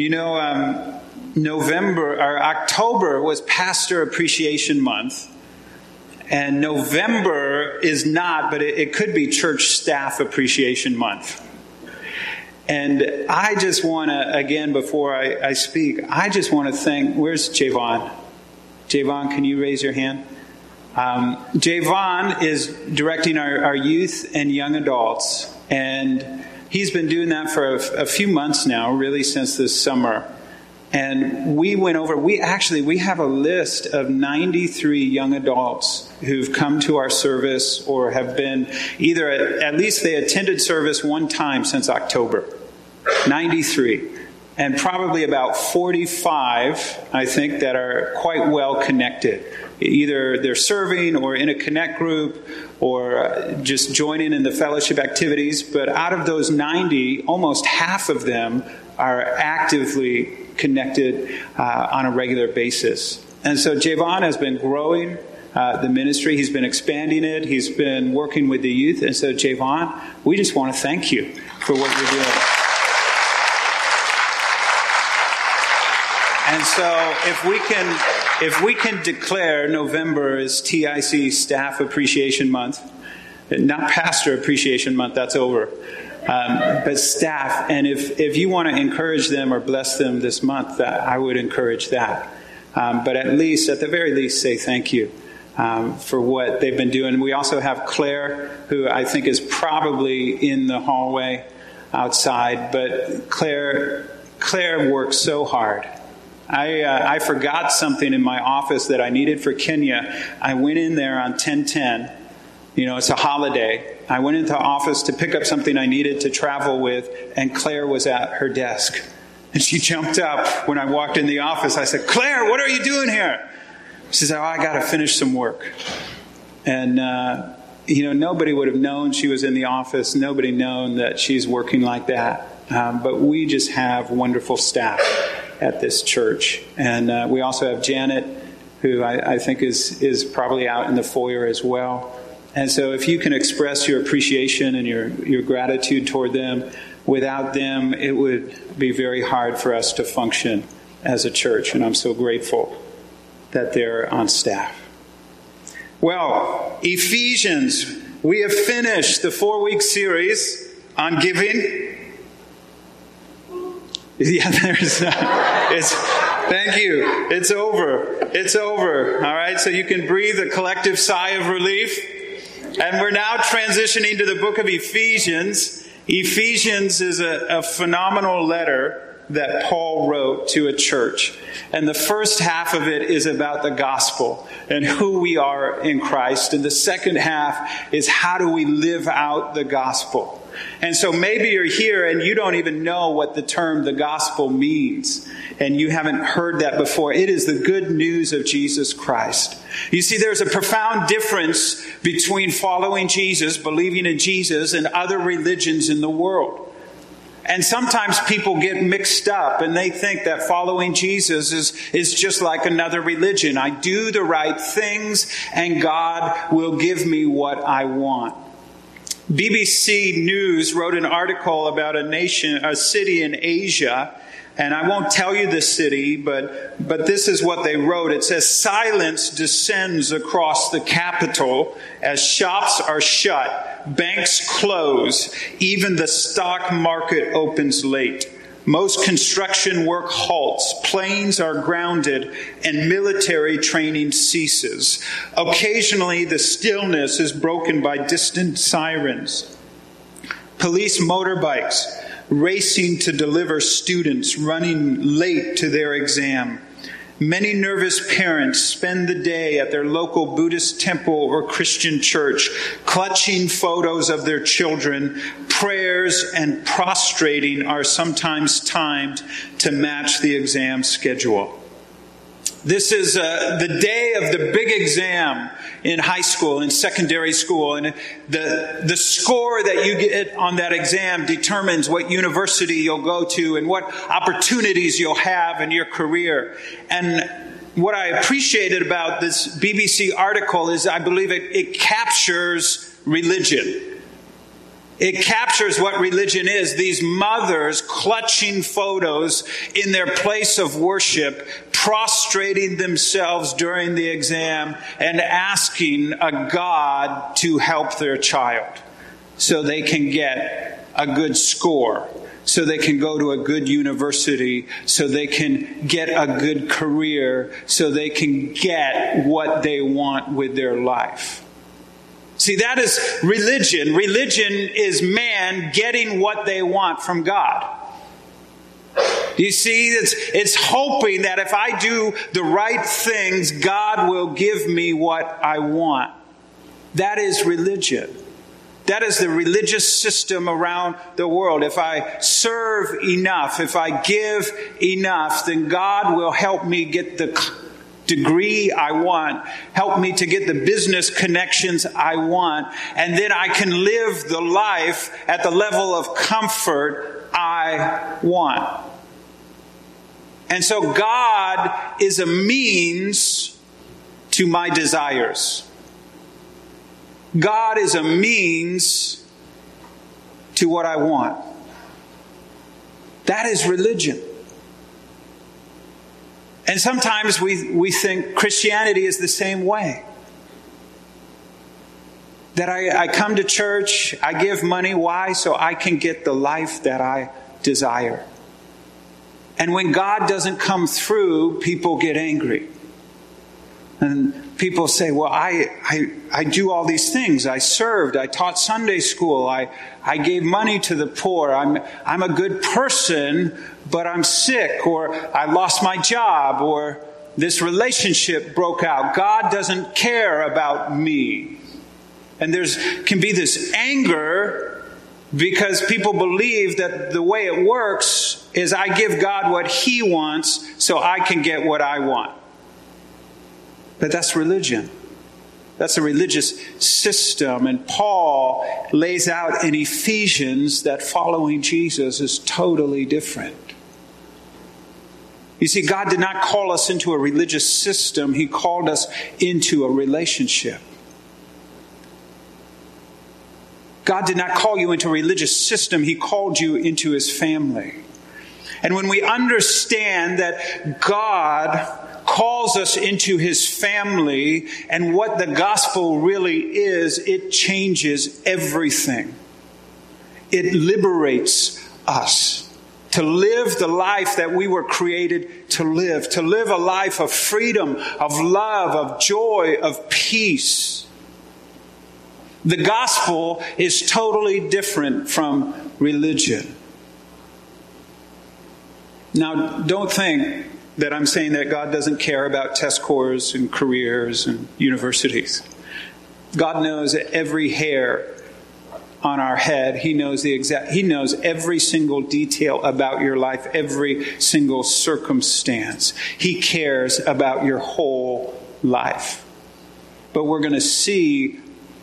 You know, um, November or October was Pastor Appreciation Month. And November is not, but it, it could be Church Staff Appreciation Month. And I just want to, again, before I, I, speak, I just want to thank, where's Javon? Javon, can you raise your hand? Um, Javon is directing our, our, youth and young adults, and he's been doing that for a, a few months now, really since this summer. And we went over, we actually, we have a list of 93 young adults who've come to our service or have been either, at least they attended service one time since October. 93. And probably about 45, I think, that are quite well connected. Either they're serving or in a connect group or just joining in the fellowship activities. But out of those 90, almost half of them are actively connected uh, on a regular basis. And so Javon has been growing uh, the ministry. He's been expanding it. He's been working with the youth. And so, Javon, we just want to thank you for what you're doing. And so, if we can, if we can declare November as TIC Staff Appreciation Month, not Pastor Appreciation Month, that's over um, but staff. And if, if you want to encourage them or bless them this month, uh, I would encourage that. Um, but at least, at the very least, say thank you. Um, for what they've been doing. We also have Claire, who I think is probably in the hallway outside. But Claire, Claire works so hard. I, uh, I forgot something in my office that I needed for Kenya. I went in there on 1010. You know, it's a holiday. I went into the office to pick up something I needed to travel with, and Claire was at her desk. And she jumped up when I walked in the office. I said, Claire, what are you doing here? She said, Oh, I got to finish some work. And, uh, you know, nobody would have known she was in the office, nobody known that she's working like that. Um, but we just have wonderful staff at this church. And uh, we also have Janet, who I, I think is, is probably out in the foyer as well. And so, if you can express your appreciation and your, your gratitude toward them, without them, it would be very hard for us to function as a church. And I'm so grateful that they're on staff. Well, Ephesians, we have finished the four week series on giving. Yeah, there's. Uh, it's, thank you. It's over. It's over. All right, so you can breathe a collective sigh of relief. And we're now transitioning to the book of Ephesians. Ephesians is a, a, phenomenal letter that Paul wrote to a church. And the first half of it is about the gospel and who we are in Christ. And the second half is how do we live out the gospel. And so maybe you're here and you don't even know what the term the gospel means, and you haven't heard that before. It is the good news of Jesus Christ. You see, there's a profound difference between following Jesus, believing in Jesus, and other religions in the world. And sometimes people get mixed up and they think that following Jesus is, is just like another religion. I do the right things and God will give me what I want. BBC News wrote an article about a nation, a city in Asia, and I won't tell you the city, but, but this is what they wrote. It says, Silence descends across the capital as shops are shut, banks close, even the stock market opens late. Most construction work halts, planes are grounded, and military training ceases. Occasionally, the stillness is broken by distant sirens. Police motorbikes racing to deliver students running late to their exam. Many nervous parents spend the day at their local Buddhist temple or Christian church, clutching photos of their children. Prayers and prostrating are sometimes timed to match the exam schedule. This is uh, the day of the big exam in high school, in secondary school, and the, the score that you get on that exam determines what university you'll go to and what opportunities you'll have in your career. And what I appreciated about this BBC article is I believe it, it captures religion. It captures what religion is. These mothers clutching photos in their place of worship, prostrating themselves during the exam and asking a God to help their child so they can get a good score, so they can go to a good university, so they can get a good career, so they can get what they want with their life. See, that is religion. Religion is man getting what they want from God. You see, it's, it's hoping that if I do the right things, God will give me what I want. That is religion. That is the religious system around the world. If I serve enough, if I give enough, then God will help me get the degree I want. Help me to get the business connections I want. And then I can live the life at the level of comfort I want. And so God is a means to my desires. God is a means to what I want. That is religion. And sometimes we, we think Christianity is the same way. That I, I come to church, I give money. Why? So I can get the life that I desire. And when God doesn't come through, people get angry. And people say, Well, I, I, I do all these things. I served, I taught Sunday school, I, I gave money to the poor, I'm, I'm a good person, but I'm sick, or I lost my job, or this relationship broke out. God doesn't care about me. And there's can be this anger because people believe that the way it works is I give God what he wants so I can get what I want. But that's religion. That's a religious system. And Paul lays out in Ephesians that following Jesus is totally different. You see, God did not call us into a religious system, He called us into a relationship. God did not call you into a religious system, He called you into His family. And when we understand that God calls us into His family and what the gospel really is, it changes everything. It liberates us to live the life that we were created to live, to live a life of freedom, of love, of joy, of peace. The gospel is totally different from religion. Now, don't think that I'm saying that God doesn't care about test scores and careers and universities. God knows every hair on our head. He knows the exact, He knows every single detail about your life, every single circumstance. He cares about your whole life. But we're going to see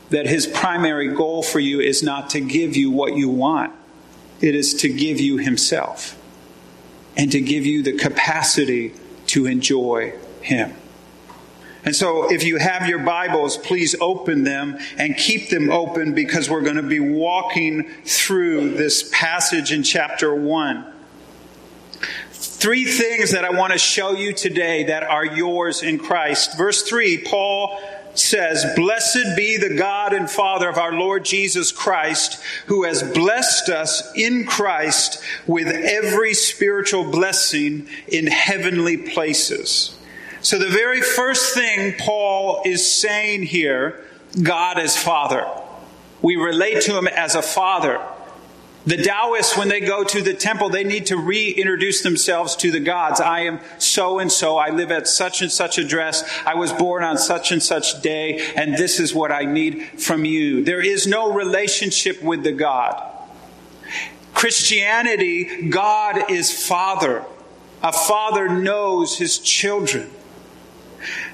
that His primary goal for you is not to give you what you want, it is to give you Himself and to give you the capacity to enjoy Him. And so, if you have your Bibles, please open them and keep them open because we're going to be walking through this passage in chapter 1. Three things that I want to show you today that are yours in Christ. Verse 3, Paul says, Blessed be the God and Father of our Lord Jesus Christ, who has blessed us in Christ with every spiritual blessing in heavenly places so, the very first thing Paul is saying here God is Father. We relate to him as a father. The Taoists, when they go to the temple, they need to reintroduce themselves to the gods. I am so and so. I live at such and such address. I was born on such and such day, and this is what I need from you. There is no relationship with the God. Christianity, God is Father. A father knows his children.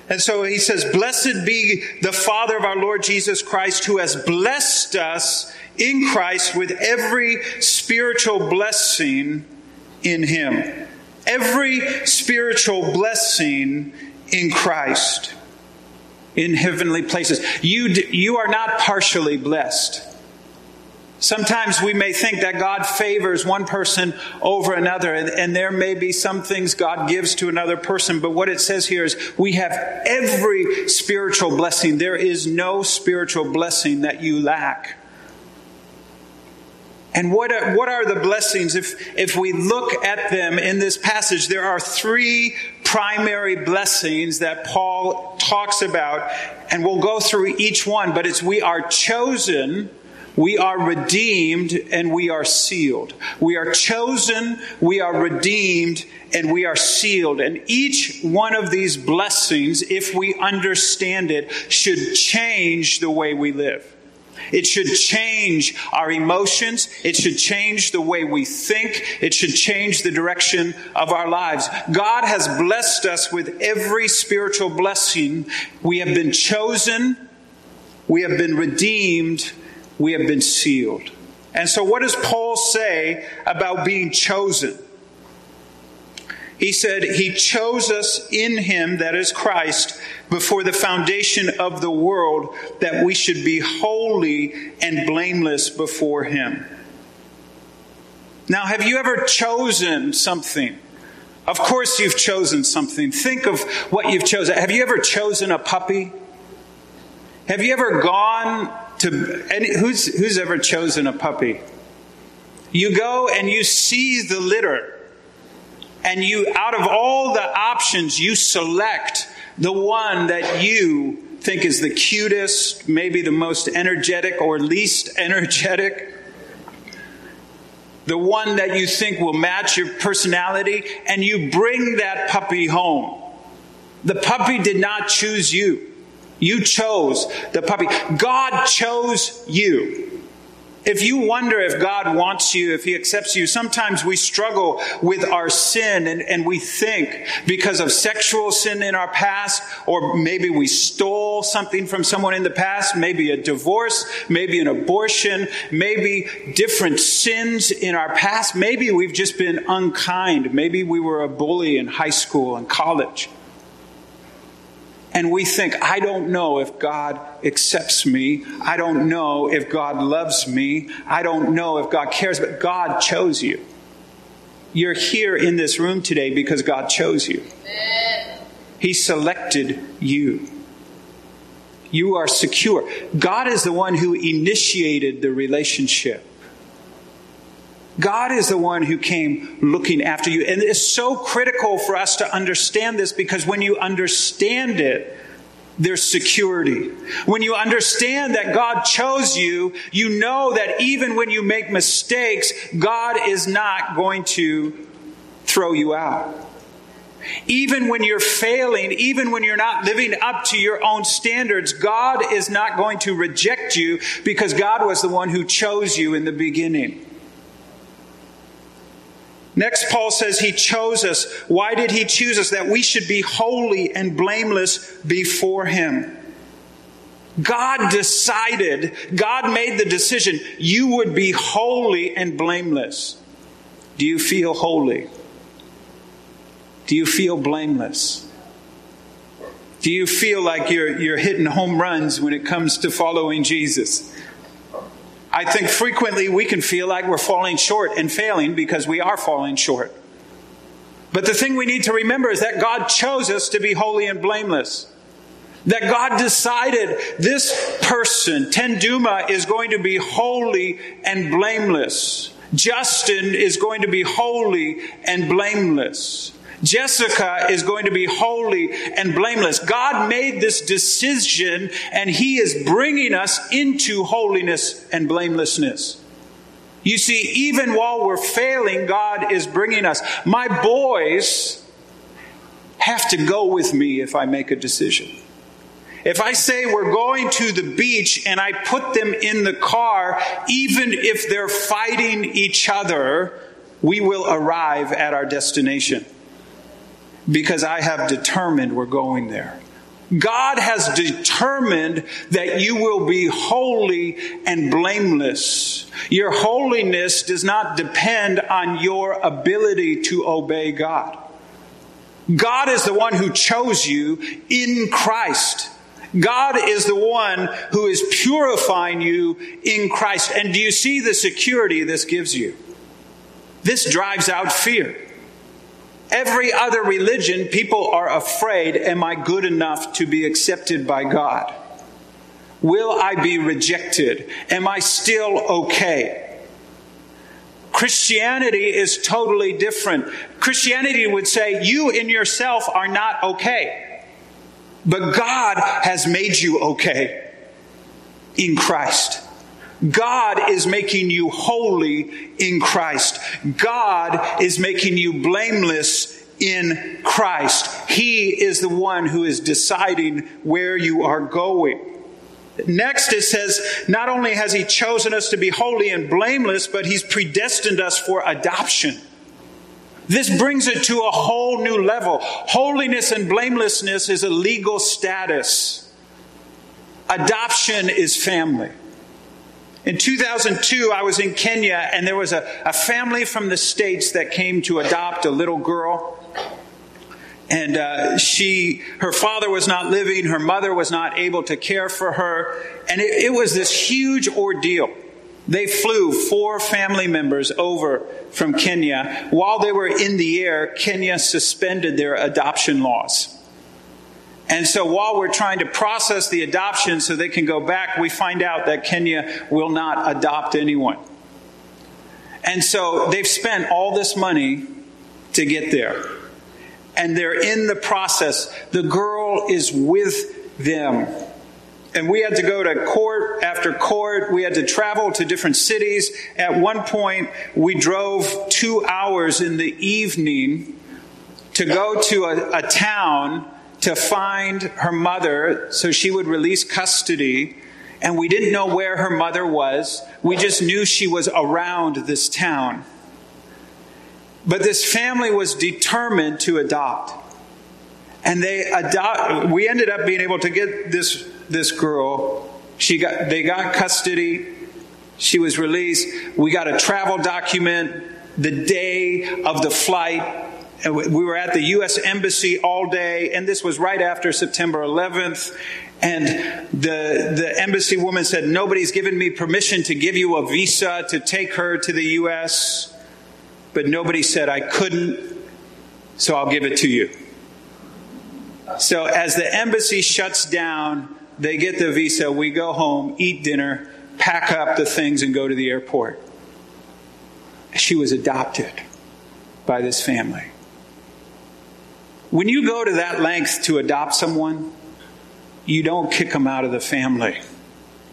And so he says, Blessed be the Father of our Lord Jesus Christ, who has blessed us in Christ with every spiritual blessing in him. Every spiritual blessing in Christ in heavenly places. You, you are not partially blessed. Sometimes we may think that God favors one person over another, and, and, there may be some things God gives to another person, but what it says here is we have every spiritual blessing. There is no spiritual blessing that you lack. And what are, what are the blessings? If, if we look at them in this passage, there are three primary blessings that Paul talks about, and we'll go through each one, but it's we are chosen we are redeemed and we are sealed. We are chosen, we are redeemed, and we are sealed. And each one of these blessings, if we understand it, should change the way we live. It should change our emotions. It should change the way we think. It should change the direction of our lives. God has blessed us with every spiritual blessing. We have been chosen. We have been redeemed we have been sealed. And so, what does Paul say about being chosen? He said, He chose us in Him, that is Christ, before the foundation of the world, that we should be holy and blameless before Him. Now, have you ever chosen something? Of course, you've chosen something. Think of what you've chosen. Have you ever chosen a puppy? Have you ever gone to any, who's who's ever chosen a puppy? You go and you see the litter, and you out of all the options you select the one that you think is the cutest, maybe the most energetic or least energetic. The one that you think will match your personality, and you bring that puppy home. The puppy did not choose you. You chose the puppy. God chose you. If you wonder if God wants you, if He accepts you, sometimes we struggle with our sin and, and, we think because of sexual sin in our past, or maybe we stole something from someone in the past, maybe a divorce, maybe an abortion, maybe different sins in our past. Maybe we've just been unkind. Maybe we were a bully in high school and college and we think, I don't know if God accepts me. I don't know if God loves me. I don't know if God cares, but God chose you. You're here in this room today because God chose you. He selected you. You are secure. God is the one who initiated the relationship. God is the one who came looking after you. And it's so critical for us to understand this because when you understand it, there's security. When you understand that God chose you, you know that even when you make mistakes, God is not going to throw you out. Even when you're failing, even when you're not living up to your own standards, God is not going to reject you because God was the one who chose you in the beginning. Next, Paul says he chose us. Why did he choose us? That we should be holy and blameless before him. God decided, God made the decision, you would be holy and blameless. Do you feel holy? Do you feel blameless? Do you feel like you're, you're hitting home runs when it comes to following Jesus? I think frequently we can feel like we're falling short and failing because we are falling short. But the thing we need to remember is that God chose us to be holy and blameless. That God decided this person, Tenduma, is going to be holy and blameless. Justin is going to be holy and blameless. Jessica is going to be holy and blameless. God made this decision and He is bringing us into holiness and blamelessness. You see, even while we're failing, God is bringing us. My boys have to go with me if I make a decision. If I say we're going to the beach and I put them in the car, even if they're fighting each other, we will arrive at our destination because I have determined we're going there. God has determined that you will be holy and blameless. Your holiness does not depend on your ability to obey God. God is the one who chose you in Christ. God is the one who is purifying you in Christ. And do you see the security this gives you? This drives out fear. Every other religion, people are afraid Am I good enough to be accepted by God? Will I be rejected? Am I still okay? Christianity is totally different. Christianity would say, You in yourself are not okay. But God has made you okay in Christ. God is making you holy in Christ. God is making you blameless in Christ. He is the one who is deciding where you are going. Next, it says, not only has He chosen us to be holy and blameless, but He's predestined us for adoption. This brings it to a whole new level. Holiness and blamelessness is a legal status. Adoption is family. In 2002, I was in Kenya, and there was a, a family from the States that came to adopt a little girl. And uh, she, her father was not living, her mother was not able to care for her, and it, it was this huge ordeal. They flew four family members over from Kenya. While they were in the air, Kenya suspended their adoption laws. And so while we're trying to process the adoption so they can go back, we find out that Kenya will not adopt anyone. And so they've spent all this money to get there. And they're in the process. The girl is with them. And we had to go to court after court. We had to travel to different cities. At one point, we drove two hours in the evening to go to a, a town to find her mother so she would release custody. And we didn't know where her mother was. We just knew she was around this town. But this family was determined to adopt. And they adopt, we ended up being able to get this, this girl. She got, they got custody. She was released. We got a travel document the day of the flight we were at the U.S. Embassy all day, and this was right after September 11th. And the, the embassy woman said, Nobody's given me permission to give you a visa to take her to the U.S. But nobody said I couldn't, so I'll give it to you. So as the embassy shuts down, they get the visa, we go home, eat dinner, pack up the things, and go to the airport. She was adopted by this family. When you go to that length to adopt someone, you don't kick them out of the family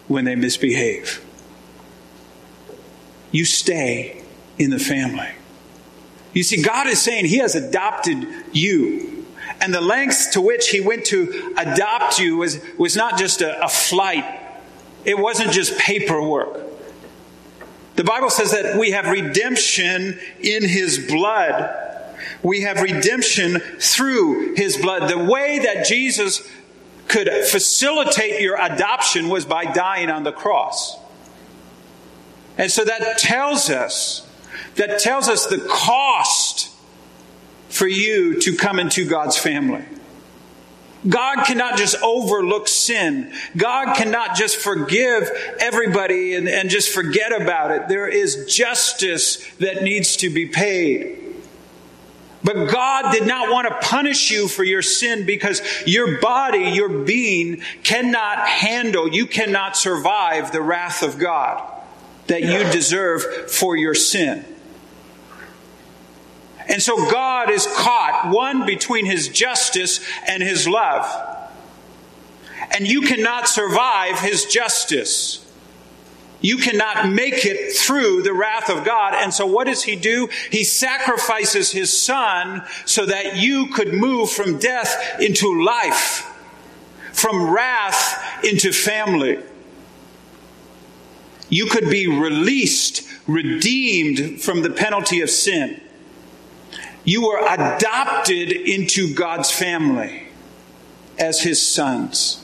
when they misbehave. You stay in the family. You see, God is saying He has adopted you. And the lengths to which He went to adopt you was, was not just a, a flight, it wasn't just paperwork. The Bible says that we have redemption in His blood we have redemption through his blood. The way that Jesus could facilitate your adoption was by dying on the cross. And so that tells us, that tells us the cost for you to come into God's family. God cannot just overlook sin. God cannot just forgive everybody and, and just forget about it. There is justice that needs to be paid. But God did not want to punish you for your sin because your body, your being cannot handle, you cannot survive the wrath of God that you deserve for your sin. And so God is caught, one between his justice and his love. And you cannot survive his justice. You cannot make it through the wrath of God. And so what does he do? He sacrifices his son so that you could move from death into life, from wrath into family. You could be released, redeemed from the penalty of sin. You were adopted into God's family as his sons.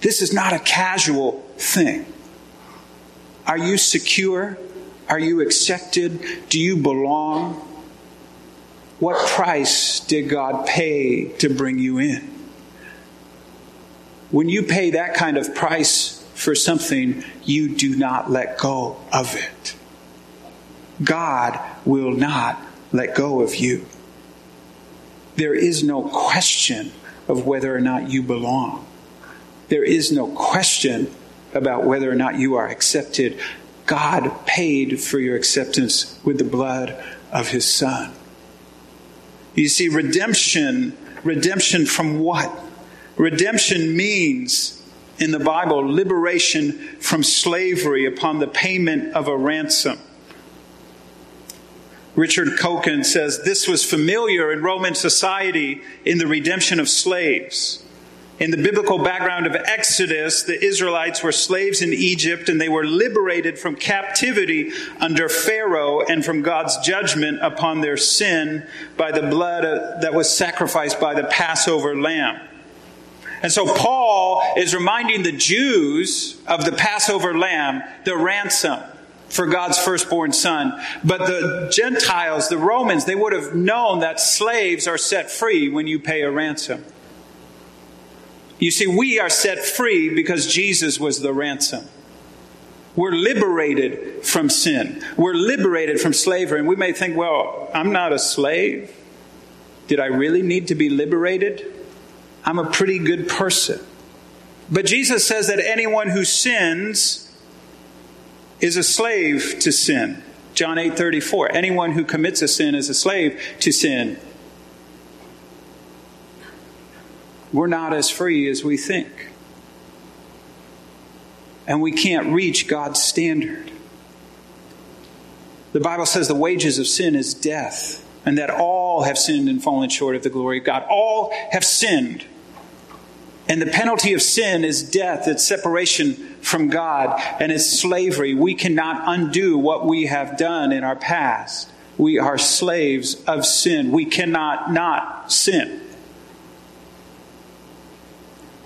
This is not a casual thing. Are you secure? Are you accepted? Do you belong? What price did God pay to bring you in? When you pay that kind of price for something, you do not let go of it. God will not let go of you. There is no question of whether or not you belong. There is no question about whether or not you are accepted. God paid for your acceptance with the blood of his son. You see, redemption, redemption from what? Redemption means in the Bible liberation from slavery upon the payment of a ransom. Richard Coekin says this was familiar in Roman society in the redemption of slaves. In the biblical background of Exodus, the Israelites were slaves in Egypt and they were liberated from captivity under Pharaoh and from God's judgment upon their sin by the blood uh, that was sacrificed by the Passover lamb. And so Paul is reminding the Jews of the Passover lamb, the ransom for God's firstborn son. But the Gentiles, the Romans, they would have known that slaves are set free when you pay a ransom. You see, we are set free because Jesus was the ransom. We're liberated from sin. We're liberated from slavery. And we may think, well, I'm not a slave. Did I really need to be liberated? I'm a pretty good person. But Jesus says that anyone who sins is a slave to sin. John 8 34. Anyone who commits a sin is a slave to sin. We're not as free as we think. And we can't reach God's standard. The Bible says the wages of sin is death, and that all have sinned and fallen short of the glory of God. All have sinned. And the penalty of sin is death, it's separation from God, and it's slavery. We cannot undo what we have done in our past. We are slaves of sin. We cannot not sin.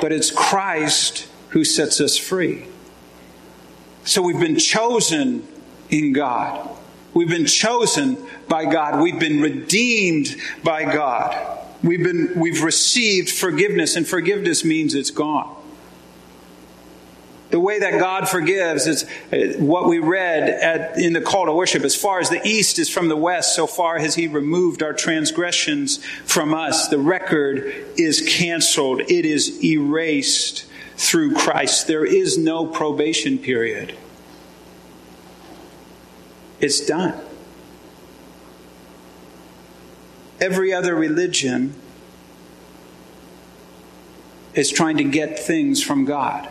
But it's Christ who sets us free. So we've been chosen in God. We've been chosen by God. We've been redeemed by God. We've been, we've received forgiveness, and forgiveness means it's gone. The way that God forgives is uh, what we read at, in the call to worship. As far as the east is from the west, so far has He removed our transgressions from us. The record is canceled, it is erased through Christ. There is no probation period. It's done. Every other religion is trying to get things from God.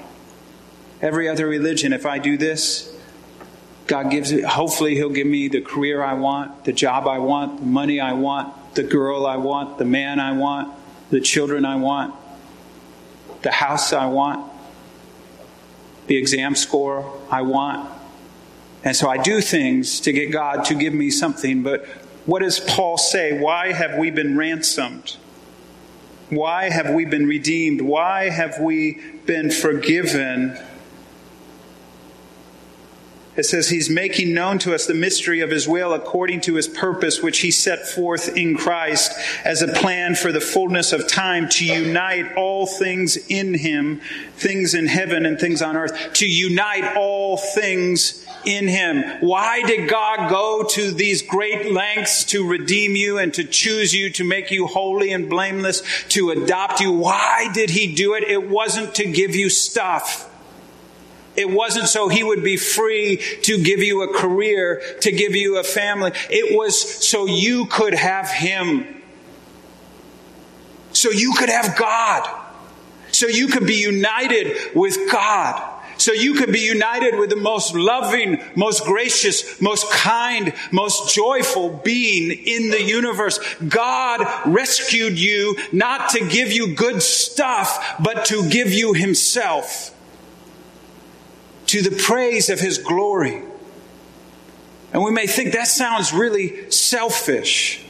Every other religion, if I do this, God gives it, hopefully, He'll give me the career I want, the job I want, the money I want, the girl I want, the man I want, the children I want, the house I want, the exam score I want. And so I do things to get God to give me something, but what does Paul say? Why have we been ransomed? Why have we been redeemed? Why have we been forgiven? It says he's making known to us the mystery of his will according to his purpose, which he set forth in Christ as a plan for the fullness of time to unite all things in him, things in heaven and things on earth, to unite all things in him. Why did God go to these great lengths to redeem you and to choose you, to make you holy and blameless, to adopt you? Why did he do it? It wasn't to give you stuff. It wasn't so he would be free to give you a career, to give you a family. It was so you could have him. So you could have God. So you could be united with God so you could be united with the most loving, most gracious, most kind, most joyful being in the universe. God rescued you not to give you good stuff, but to give you Himself to the praise of His glory. And we may think that sounds really selfish.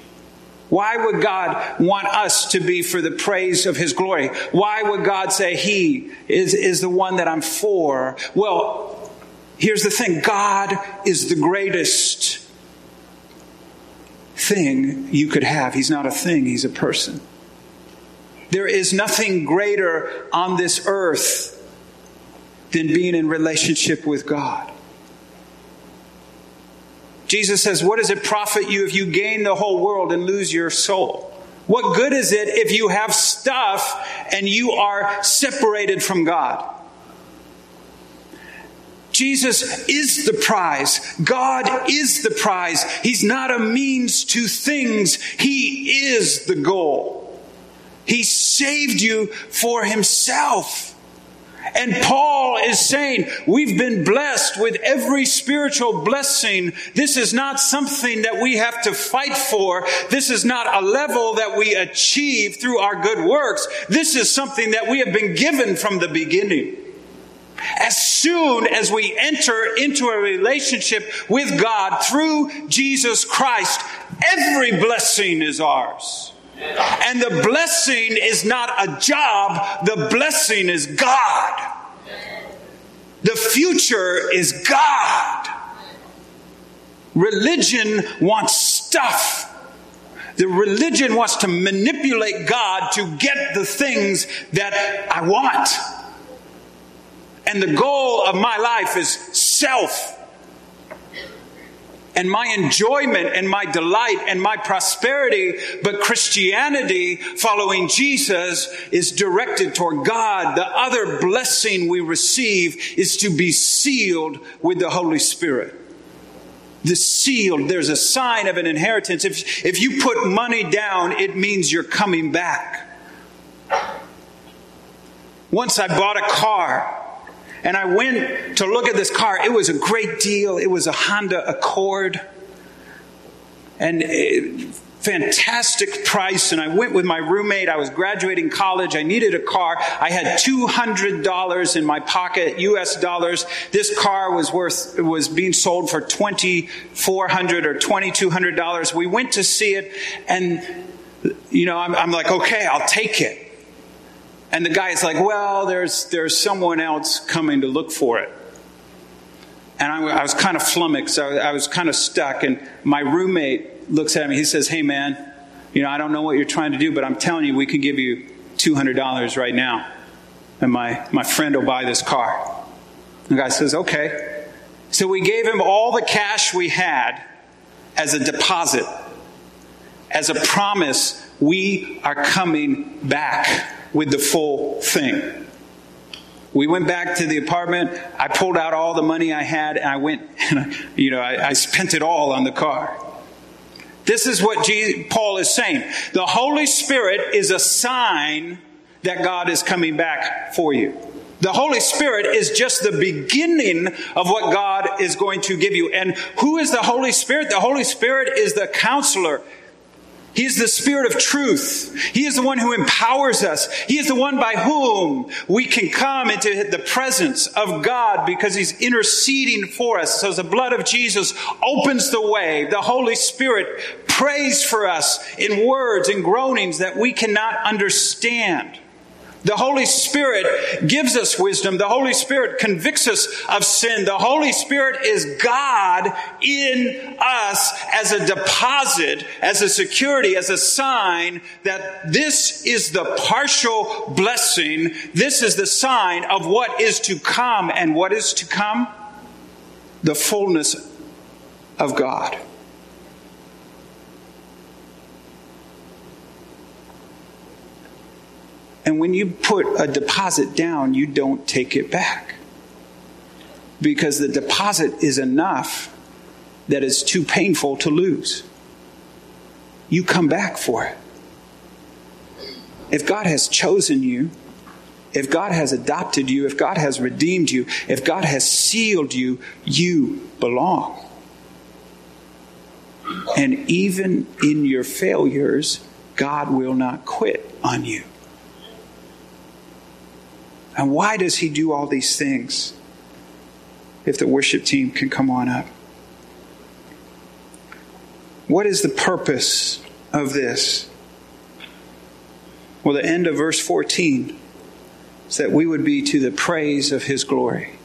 Why would God want us to be for the praise of His glory? Why would God say He is, is the one that I'm for? Well, here's the thing God is the greatest thing you could have. He's not a thing, He's a person. There is nothing greater on this earth than being in relationship with God. Jesus says, What does it profit you if you gain the whole world and lose your soul? What good is it if you have stuff and you are separated from God? Jesus is the prize. God is the prize. He's not a means to things. He is the goal. He saved you for himself. And Paul is saying, we've been blessed with every spiritual blessing. This is not something that we have to fight for. This is not a level that we achieve through our good works. This is something that we have been given from the beginning. As soon as we enter into a relationship with God through Jesus Christ, every blessing is ours. And the blessing is not a job, the blessing is God. The future is God. Religion wants stuff. The religion wants to manipulate God to get the things that I want. And the goal of my life is self and my enjoyment and my delight and my prosperity, but Christianity, following Jesus, is directed toward God. The other blessing we receive is to be sealed with the Holy Spirit. The sealed, there's a sign of an inheritance. If, if you put money down, it means you're coming back. Once I bought a car and I went to look at this car. It was a great deal. It was a Honda Accord. And it, fantastic price. And I went with my roommate. I was graduating college. I needed a car. I had $200 in my pocket, US dollars. This car was worth, was being sold for 2,400 or $2,200. We went to see it and, you know, I'm, I'm like, okay, I'll take it. And the guy's like, well, there's, there's someone else coming to look for it. And I, I was kind of flummoxed. I, I was kind of stuck. And my roommate looks at me. He says, hey, man, you know, I don't know what you're trying to do, but I'm telling you, we can give you $200 right now. And my, my friend will buy this car. The guy says, okay. So we gave him all the cash we had as a deposit, as a promise we are coming back with the full thing. We went back to the apartment. I pulled out all the money I had and I went, and, you know, I, I spent it all on the car. This is what Jesus, Paul is saying. The Holy Spirit is a sign that God is coming back for you. The Holy Spirit is just the beginning of what God is going to give you. And who is the Holy Spirit? The Holy Spirit is the counselor. He is the Spirit of truth. He is the one who empowers us. He is the one by whom we can come into the presence of God because He's interceding for us. So the blood of Jesus opens the way. The Holy Spirit prays for us in words and groanings that we cannot understand. The Holy Spirit gives us wisdom. The Holy Spirit convicts us of sin. The Holy Spirit is God in us as a deposit, as a security, as a sign that this is the partial blessing. This is the sign of what is to come. And what is to come? The fullness of God. And when you put a deposit down, you don't take it back. Because the deposit is enough that it's too painful to lose. You come back for it. If God has chosen you, if God has adopted you, if God has redeemed you, if God has sealed you, you belong. And even in your failures, God will not quit on you. And why does he do all these things? If the worship team can come on up. What is the purpose of this? Well, the end of verse 14 is that we would be to the praise of his glory.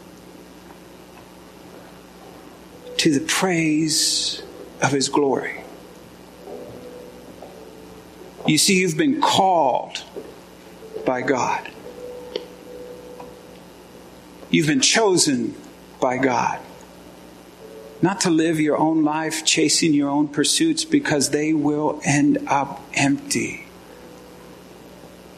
To the praise of his glory. You see, you've been called by God. You've been chosen by God. Not to live your own life chasing your own pursuits because they will end up empty.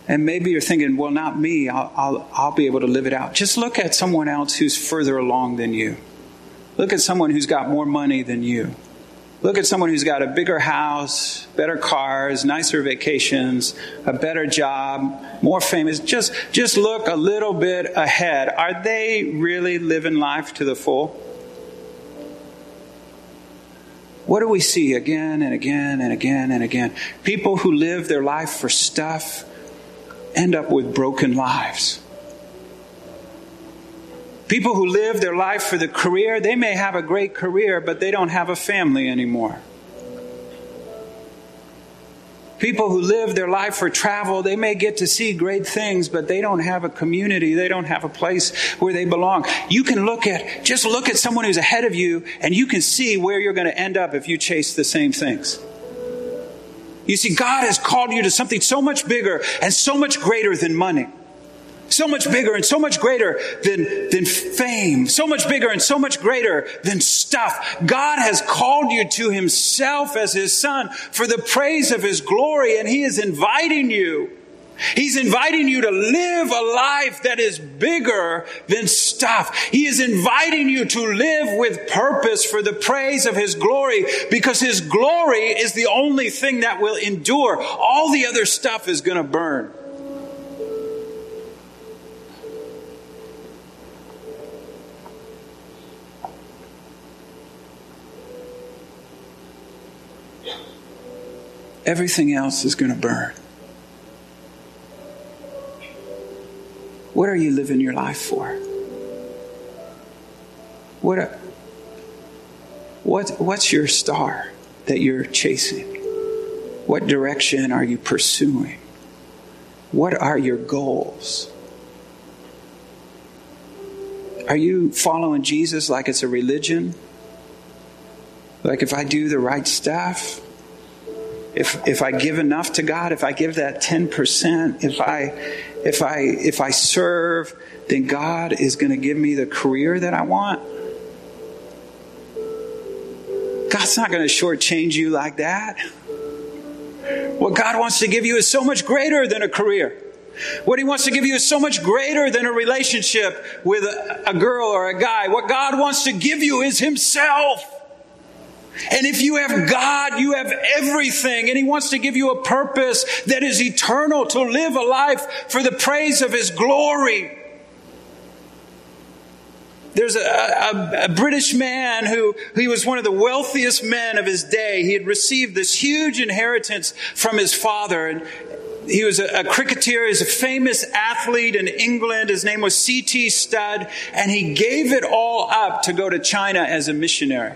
And maybe you're thinking, well, not me. I'll, I'll, I'll, be able to live it out. Just look at someone else who's further along than you. Look at someone who's got more money than you. Look at someone who's got a bigger house, better cars, nicer vacations, a better job, more famous. Just, just look a little bit ahead. Are they really living life to the full? What do we see again and again and again and again? People who live their life for stuff end up with broken lives. People who live their life for the career, they may have a great career, but they don't have a family anymore. People who live their life for travel, they may get to see great things, but they don't have a community. They don't have a place where they belong. You can look at, just look at someone who's ahead of you, and you can see where you're going to end up if you chase the same things. You see, God has called you to something so much bigger and so much greater than money. So much bigger and so much greater than, than fame. So much bigger and so much greater than stuff. God has called you to Himself as His Son for the praise of His glory, and He is inviting you. He's inviting you to live a life that is bigger than stuff. He is inviting you to live with purpose for the praise of His glory because His glory is the only thing that will endure. All the other stuff is going to burn. Everything else is going to burn. What are you living your life for? What, what, what's your star that you're chasing? What direction are you pursuing? What are your goals? Are you following Jesus like it's a religion? Like if I do the right stuff, if if I give enough to God, if I give that 10%, if I if I if I serve, then God is going to give me the career that I want. God's not going to shortchange you like that. What God wants to give you is so much greater than a career. What He wants to give you is so much greater than a relationship with a, a girl or a guy. What God wants to give you is Himself. And if you have God, you have everything. And He wants to give you a purpose that is eternal to live a life for the praise of His glory. There's a, a, a, British man who he was one of the wealthiest men of his day. He had received this huge inheritance from his father, and he was a, a cricketer. He's a famous athlete in England. His name was C.T. Studd, and he gave it all up to go to China as a missionary.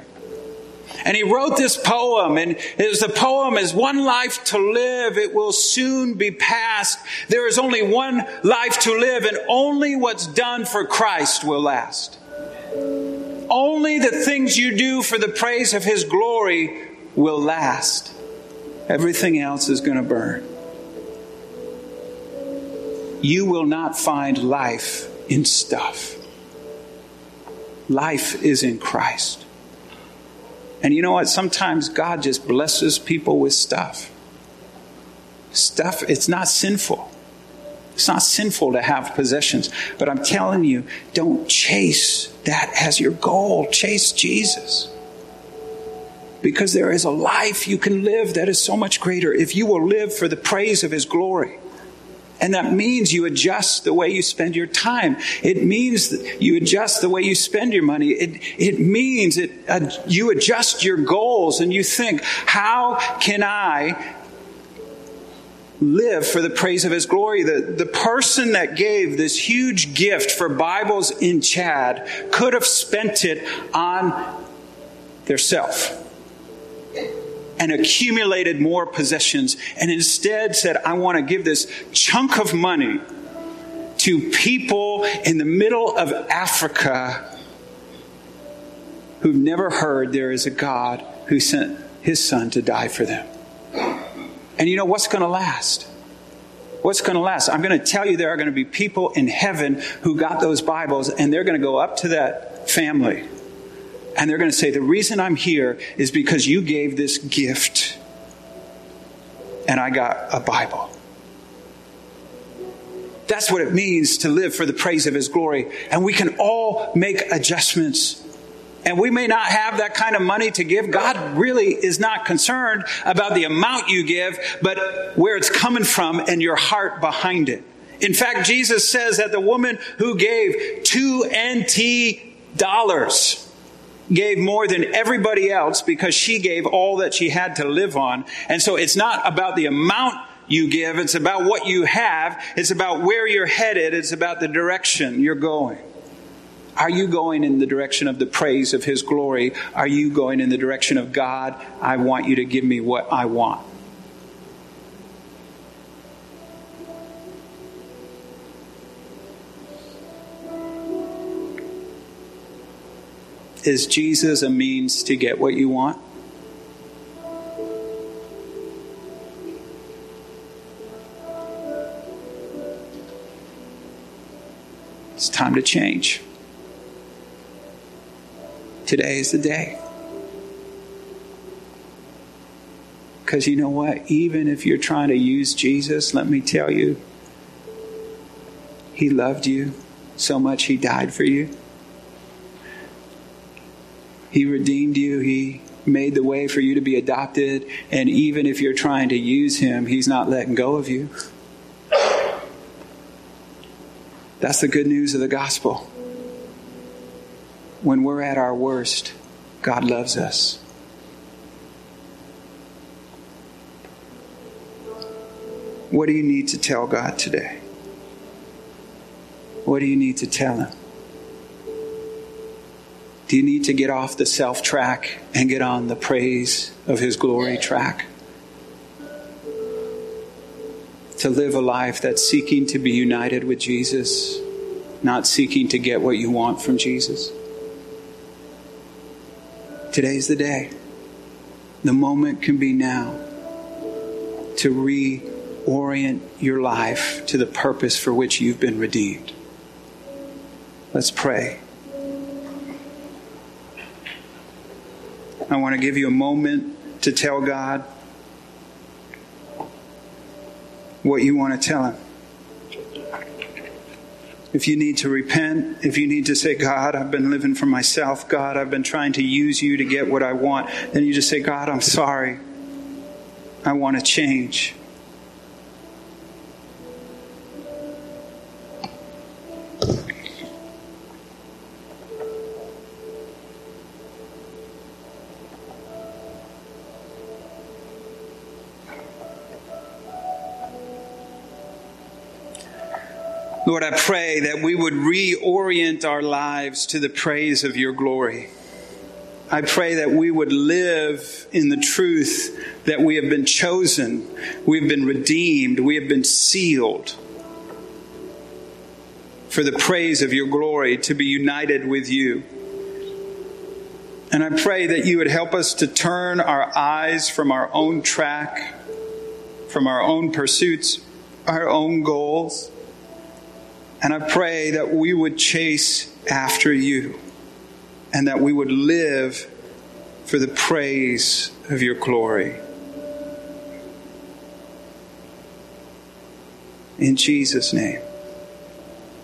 And he wrote this poem, and was, the poem is one life to live, it will soon be past. There is only one life to live, and only what's done for Christ will last. Only the things you do for the praise of his glory will last. Everything else is going to burn. You will not find life in stuff. Life is in Christ. And you know what? Sometimes God just blesses people with stuff. Stuff, it's not sinful. It's not sinful to have possessions. But I'm telling you, don't chase that as your goal. Chase Jesus. Because there is a life you can live that is so much greater if you will live for the praise of His glory. And that means you adjust the way you spend your time. It means you adjust the way you spend your money. It, it means it, uh, you adjust your goals and you think, how can I live for the praise of his glory. The, the person that gave this huge gift for Bibles in Chad could have spent it on their self and accumulated more possessions and instead said, I want to give this chunk of money to people in the middle of Africa who've never heard there is a God who sent his son to die for them. And you know what's going to last? What's going to last? I'm going to tell you there are going to be people in heaven who got those Bibles and they're going to go up to that family and they're going to say, The reason I'm here is because you gave this gift and I got a Bible. That's what it means to live for the praise of His glory. And we can all make adjustments. And we may not have that kind of money to give. God really is not concerned about the amount you give, but where it's coming from and your heart behind it. In fact, Jesus says that the woman who gave two NT dollars gave more than everybody else because she gave all that she had to live on. And so it's not about the amount you give, it's about what you have, it's about where you're headed, it's about the direction you're going. Are you going in the direction of the praise of His glory? Are you going in the direction of God? I want you to give me what I want. Is Jesus a means to get what you want? It's time to change. Today is the day. Because you know what? Even if you're trying to use Jesus, let me tell you, He loved you so much, He died for you. He redeemed you. He made the way for you to be adopted. And even if you're trying to use Him, He's not letting go of you. That's the good news of the gospel. When we're at our worst, God loves us. What do you need to tell God today? What do you need to tell Him? Do you need to get off the self track and get on the praise of His glory track? To live a life that's seeking to be united with Jesus, not seeking to get what you want from Jesus. Today's the day. The moment can be now to reorient your life to the purpose for which you've been redeemed. Let's pray. I want to give you a moment to tell God what you want to tell Him. If you need to repent, if you need to say, God, I've been living for myself, God, I've been trying to use you to get what I want, then you just say, God, I'm sorry. I want to change. Lord, I pray that we would reorient our lives to the praise of your glory. I pray that we would live in the truth that we have been chosen, we have been redeemed, we have been sealed for the praise of your glory to be united with you. And I pray that you would help us to turn our eyes from our own track, from our own pursuits, our own goals and I pray that we would chase after you and that we would live for the praise of your glory. In Jesus' name,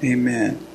amen.